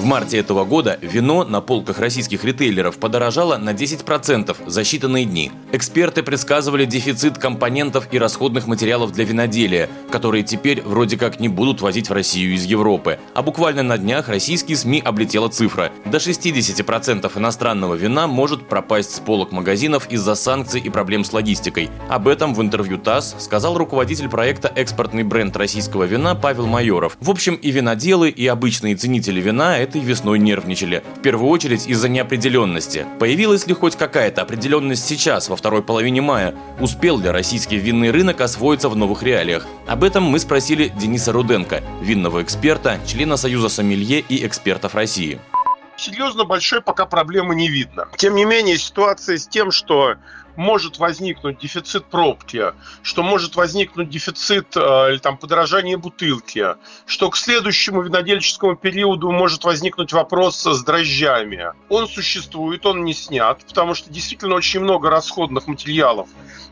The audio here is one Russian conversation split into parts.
В марте этого года вино на полках российских ритейлеров подорожало на 10% за считанные дни. Эксперты предсказывали дефицит компонентов и расходных материалов для виноделия, которые теперь вроде как не будут возить в Россию из Европы. А буквально на днях российские СМИ облетела цифра. До 60% иностранного вина может пропасть с полок магазинов из-за санкций и проблем с логистикой. Об этом в интервью ТАСС сказал руководитель проекта «Экспортный бренд российского вина» Павел Майоров. В общем, и виноделы, и обычные ценители вина – этой весной нервничали. В первую очередь из-за неопределенности. Появилась ли хоть какая-то определенность сейчас, во второй половине мая? Успел ли российский винный рынок освоиться в новых реалиях? Об этом мы спросили Дениса Руденко, винного эксперта, члена Союза сомелье и экспертов России серьезно большой пока проблемы не видно. Тем не менее, ситуация с тем, что может возникнуть дефицит пробки, что может возникнуть дефицит э, или там подорожание бутылки, что к следующему винодельческому периоду может возникнуть вопрос с дрожжами. Он существует, он не снят, потому что действительно очень много расходных материалов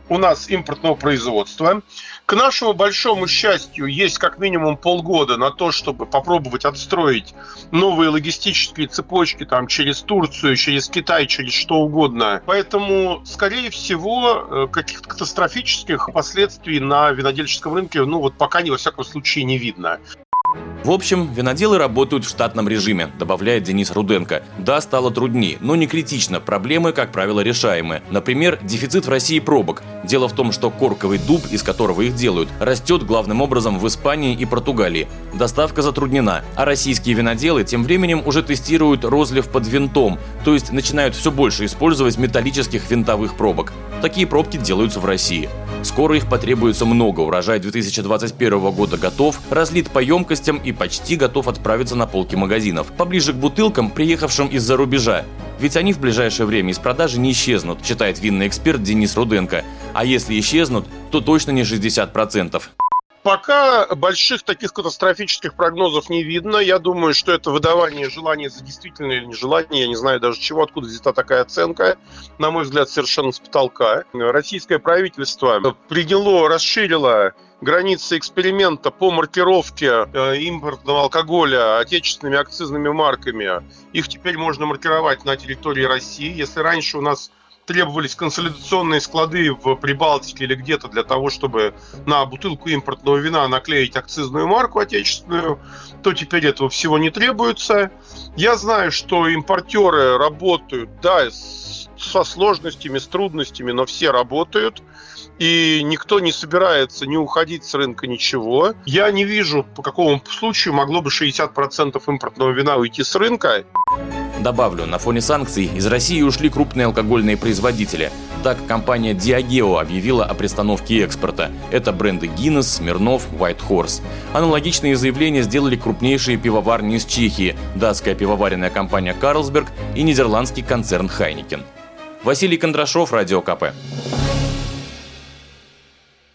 у нас импортного производства. К нашему большому счастью, есть как минимум полгода на то, чтобы попробовать отстроить новые логистические цепочки там, через Турцию, через Китай, через что угодно. Поэтому, скорее всего, э, каких-то катастрофических последствий на винодельческом рынке, ну вот пока, не во всяком случае, не видно. В общем, виноделы работают в штатном режиме, добавляет Денис Руденко. Да, стало труднее, но не критично, проблемы, как правило, решаемые. Например, дефицит в России пробок. Дело в том, что корковый дуб, из которого их делают, растет главным образом в Испании и Португалии. Доставка затруднена, а российские виноделы тем временем уже тестируют розлив под винтом, то есть начинают все больше использовать металлических винтовых пробок. Такие пробки делаются в России. Скоро их потребуется много, урожай 2021 года готов, разлит по емкостям и почти готов отправиться на полки магазинов, поближе к бутылкам, приехавшим из-за рубежа. Ведь они в ближайшее время из продажи не исчезнут, считает винный эксперт Денис Руденко. А если исчезнут, то точно не 60%. Пока больших таких катастрофических прогнозов не видно. Я думаю, что это выдавание желания за действительное или нежелание. Я не знаю даже чего, откуда взята такая оценка. На мой взгляд, совершенно с потолка. Российское правительство приняло, расширило границы эксперимента по маркировке э, импортного алкоголя отечественными акцизными марками. Их теперь можно маркировать на территории России. Если раньше у нас требовались консолидационные склады в Прибалтике или где-то для того, чтобы на бутылку импортного вина наклеить акцизную марку отечественную, то теперь этого всего не требуется. Я знаю, что импортеры работают, да, со сложностями, с трудностями, но все работают. И никто не собирается не уходить с рынка ничего. Я не вижу, по какому случаю могло бы 60% импортного вина уйти с рынка. Добавлю, на фоне санкций из России ушли крупные алкогольные производители. Так, компания Diageo объявила о пристановке экспорта. Это бренды Guinness, Смирнов, White Horse. Аналогичные заявления сделали крупнейшие пивоварни из Чехии, датская пивоваренная компания Carlsberg и нидерландский концерн Heineken. Василий Кондрашов, Радио КП.